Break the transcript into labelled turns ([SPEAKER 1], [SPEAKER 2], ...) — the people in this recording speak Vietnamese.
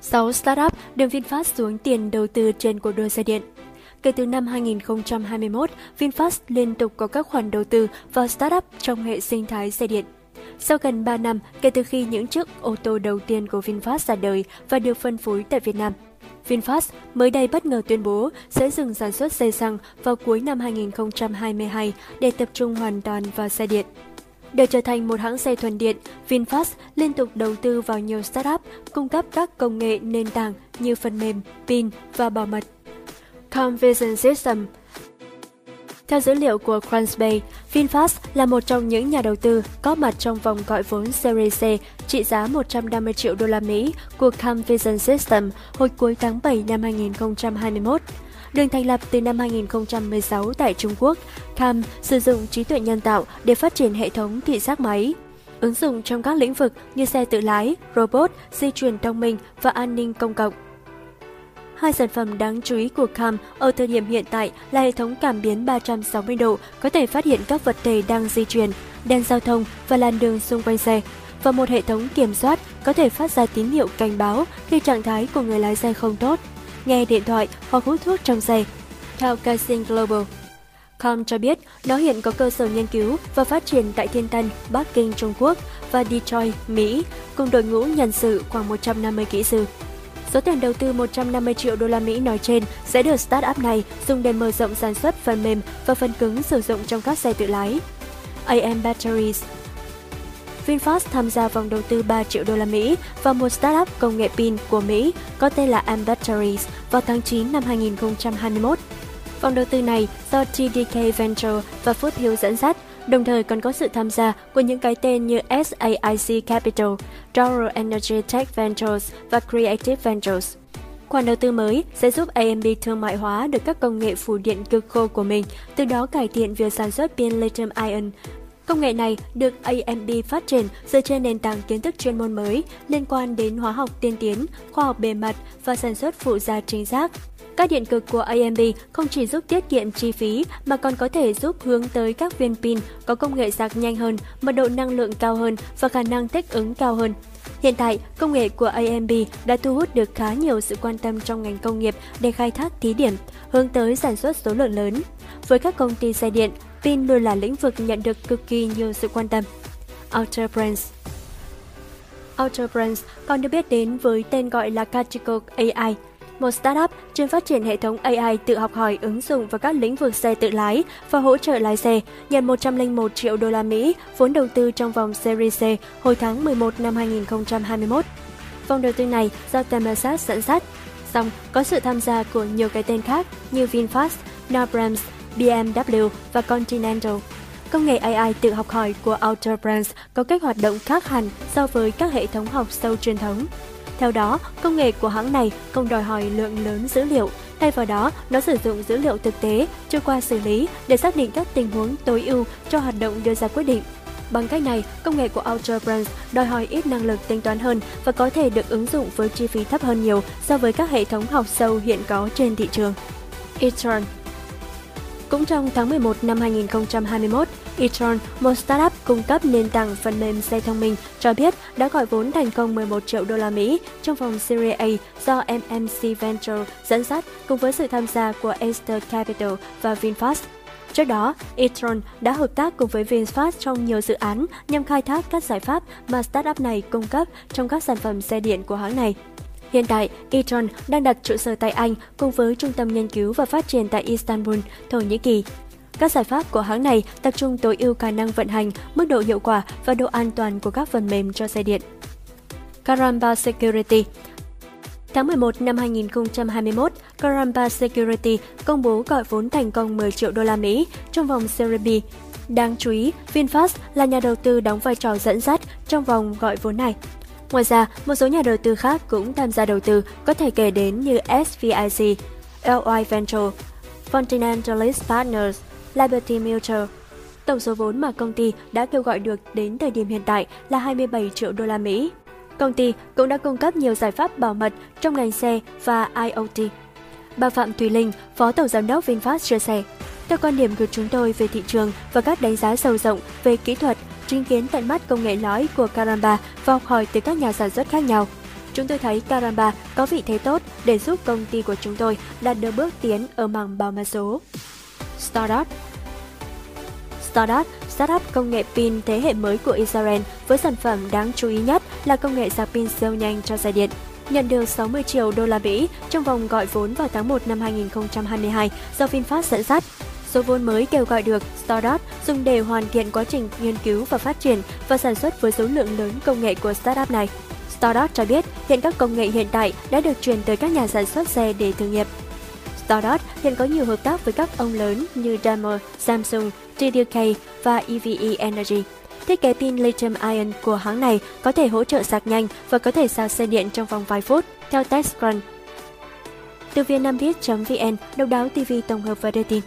[SPEAKER 1] 6 startup đưa VinFast xuống tiền đầu tư trên cuộc đua xe điện. Kể từ năm 2021, VinFast liên tục có các khoản đầu tư vào startup trong hệ sinh thái xe điện. Sau gần 3 năm kể từ khi những chiếc ô tô đầu tiên của VinFast ra đời và được phân phối tại Việt Nam, VinFast mới đây bất ngờ tuyên bố sẽ dừng sản xuất xe xăng vào cuối năm 2022 để tập trung hoàn toàn vào xe điện. Để trở thành một hãng xe thuần điện, VinFast liên tục đầu tư vào nhiều startup cung cấp các công nghệ nền tảng như phần mềm, pin và bảo mật. Convision System theo dữ liệu của Crunchbase, VinFast là một trong những nhà đầu tư có mặt trong vòng gọi vốn Series C trị giá 150 triệu đô la Mỹ của Camvision System hồi cuối tháng 7 năm 2021. Được thành lập từ năm 2016 tại Trung Quốc, Cam sử dụng trí tuệ nhân tạo để phát triển hệ thống thị giác máy. Ứng dụng trong các lĩnh vực như xe tự lái, robot, di chuyển thông minh và an ninh công cộng. Hai sản phẩm đáng chú ý của CAM ở thời điểm hiện tại là hệ thống cảm biến 360 độ có thể phát hiện các vật thể đang di chuyển, đèn giao thông và làn đường xung quanh xe, và một hệ thống kiểm soát có thể phát ra tín hiệu cảnh báo khi trạng thái của người lái xe không tốt, nghe điện thoại hoặc hút thuốc trong xe. Theo Casing Global, Com cho biết nó hiện có cơ sở nghiên cứu và phát triển tại Thiên Tân, Bắc Kinh, Trung Quốc và Detroit, Mỹ, cùng đội ngũ nhân sự khoảng 150 kỹ sư. Số tiền đầu tư 150 triệu đô la Mỹ nói trên sẽ được startup này dùng để mở rộng sản xuất phần mềm và phần cứng sử dụng trong các xe tự lái. AM Batteries VinFast tham gia vòng đầu tư 3 triệu đô la Mỹ vào một startup công nghệ pin của Mỹ có tên là Ambatteries vào tháng 9 năm 2021. Vòng đầu tư này do TDK Venture và Foothill dẫn dắt đồng thời còn có sự tham gia của những cái tên như SAIC Capital, Doral Energy Tech Ventures và Creative Ventures. Khoản đầu tư mới sẽ giúp AMD thương mại hóa được các công nghệ phủ điện cực khô của mình, từ đó cải thiện việc sản xuất pin lithium ion. Công nghệ này được AMD phát triển dựa trên nền tảng kiến thức chuyên môn mới liên quan đến hóa học tiên tiến, khoa học bề mặt và sản xuất phụ gia chính xác. Các điện cực của AMD không chỉ giúp tiết kiệm chi phí mà còn có thể giúp hướng tới các viên pin có công nghệ sạc nhanh hơn, mật độ năng lượng cao hơn và khả năng thích ứng cao hơn. Hiện tại, công nghệ của AMD đã thu hút được khá nhiều sự quan tâm trong ngành công nghiệp để khai thác thí điểm, hướng tới sản xuất số lượng lớn. Với các công ty xe điện, pin luôn là lĩnh vực nhận được cực kỳ nhiều sự quan tâm. Outer Brands Outer Brands còn được biết đến với tên gọi là Kachiko AI – một startup chuyên phát triển hệ thống AI tự học hỏi ứng dụng vào các lĩnh vực xe tự lái và hỗ trợ lái xe, nhận 101 triệu đô la Mỹ vốn đầu tư trong vòng Series C hồi tháng 11 năm 2021. Vòng đầu tư này do Temasat dẫn dắt, song có sự tham gia của nhiều cái tên khác như VinFast, Norbrams, BMW và Continental. Công nghệ AI tự học hỏi của Outer Brands có cách hoạt động khác hẳn so với các hệ thống học sâu truyền thống. Theo đó, công nghệ của hãng này không đòi hỏi lượng lớn dữ liệu, thay vào đó nó sử dụng dữ liệu thực tế trôi qua xử lý để xác định các tình huống tối ưu cho hoạt động đưa ra quyết định. Bằng cách này, công nghệ của Outer Brands đòi hỏi ít năng lực tính toán hơn và có thể được ứng dụng với chi phí thấp hơn nhiều so với các hệ thống học sâu hiện có trên thị trường. e-tron cũng trong tháng 11 năm 2021, e-tron, một startup cung cấp nền tảng phần mềm xe thông minh, cho biết đã gọi vốn thành công 11 triệu đô la Mỹ trong vòng Series A do MMC Venture dẫn dắt cùng với sự tham gia của Aster Capital và VinFast. Trước đó, e-tron đã hợp tác cùng với VinFast trong nhiều dự án nhằm khai thác các giải pháp mà startup này cung cấp trong các sản phẩm xe điện của hãng này. Hiện tại, Etron đang đặt trụ sở tại Anh cùng với Trung tâm Nghiên cứu và Phát triển tại Istanbul, Thổ Nhĩ Kỳ. Các giải pháp của hãng này tập trung tối ưu khả năng vận hành, mức độ hiệu quả và độ an toàn của các phần mềm cho xe điện. Caramba Security Tháng 11 năm 2021, Caramba Security công bố gọi vốn thành công 10 triệu đô la Mỹ trong vòng Series B. Đáng chú ý, VinFast là nhà đầu tư đóng vai trò dẫn dắt trong vòng gọi vốn này. Ngoài ra, một số nhà đầu tư khác cũng tham gia đầu tư có thể kể đến như SVIC, LY Venture, Continentalist Partners, Liberty Mutual. Tổng số vốn mà công ty đã kêu gọi được đến thời điểm hiện tại là 27 triệu đô la Mỹ. Công ty cũng đã cung cấp nhiều giải pháp bảo mật trong ngành xe và IoT. Bà Phạm Thùy Linh, Phó Tổng Giám đốc VinFast chia sẻ, theo quan điểm của chúng tôi về thị trường và các đánh giá sâu rộng về kỹ thuật, chứng kiến tận mắt công nghệ lõi của Caramba và học hỏi từ các nhà sản xuất khác nhau. Chúng tôi thấy Caramba có vị thế tốt để giúp công ty của chúng tôi đạt được bước tiến ở mảng bảo mật số. Startup Stardust, startup công nghệ pin thế hệ mới của Israel với sản phẩm đáng chú ý nhất là công nghệ sạc pin siêu nhanh cho xe điện. Nhận được 60 triệu đô la Mỹ trong vòng gọi vốn vào tháng 1 năm 2022 do VinFast dẫn dắt. Số vốn mới kêu gọi được Stardust dùng để hoàn thiện quá trình nghiên cứu và phát triển và sản xuất với số lượng lớn công nghệ của startup này. Stardust cho biết hiện các công nghệ hiện tại đã được truyền tới các nhà sản xuất xe để thử nghiệm. Stardust hiện có nhiều hợp tác với các ông lớn như Daimler, Samsung, TDK và EVE Energy. Thiết kế pin lithium ion của hãng này có thể hỗ trợ sạc nhanh và có thể sạc xe điện trong vòng vài phút, theo TechCrunch. Từ vietnamviet.vn, độc đáo TV tổng hợp và đưa tin.